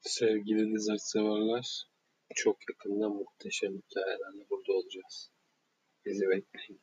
Sevgili dizi severler, çok yakında muhteşem hikayelerle burada olacağız. Bizi bekleyin.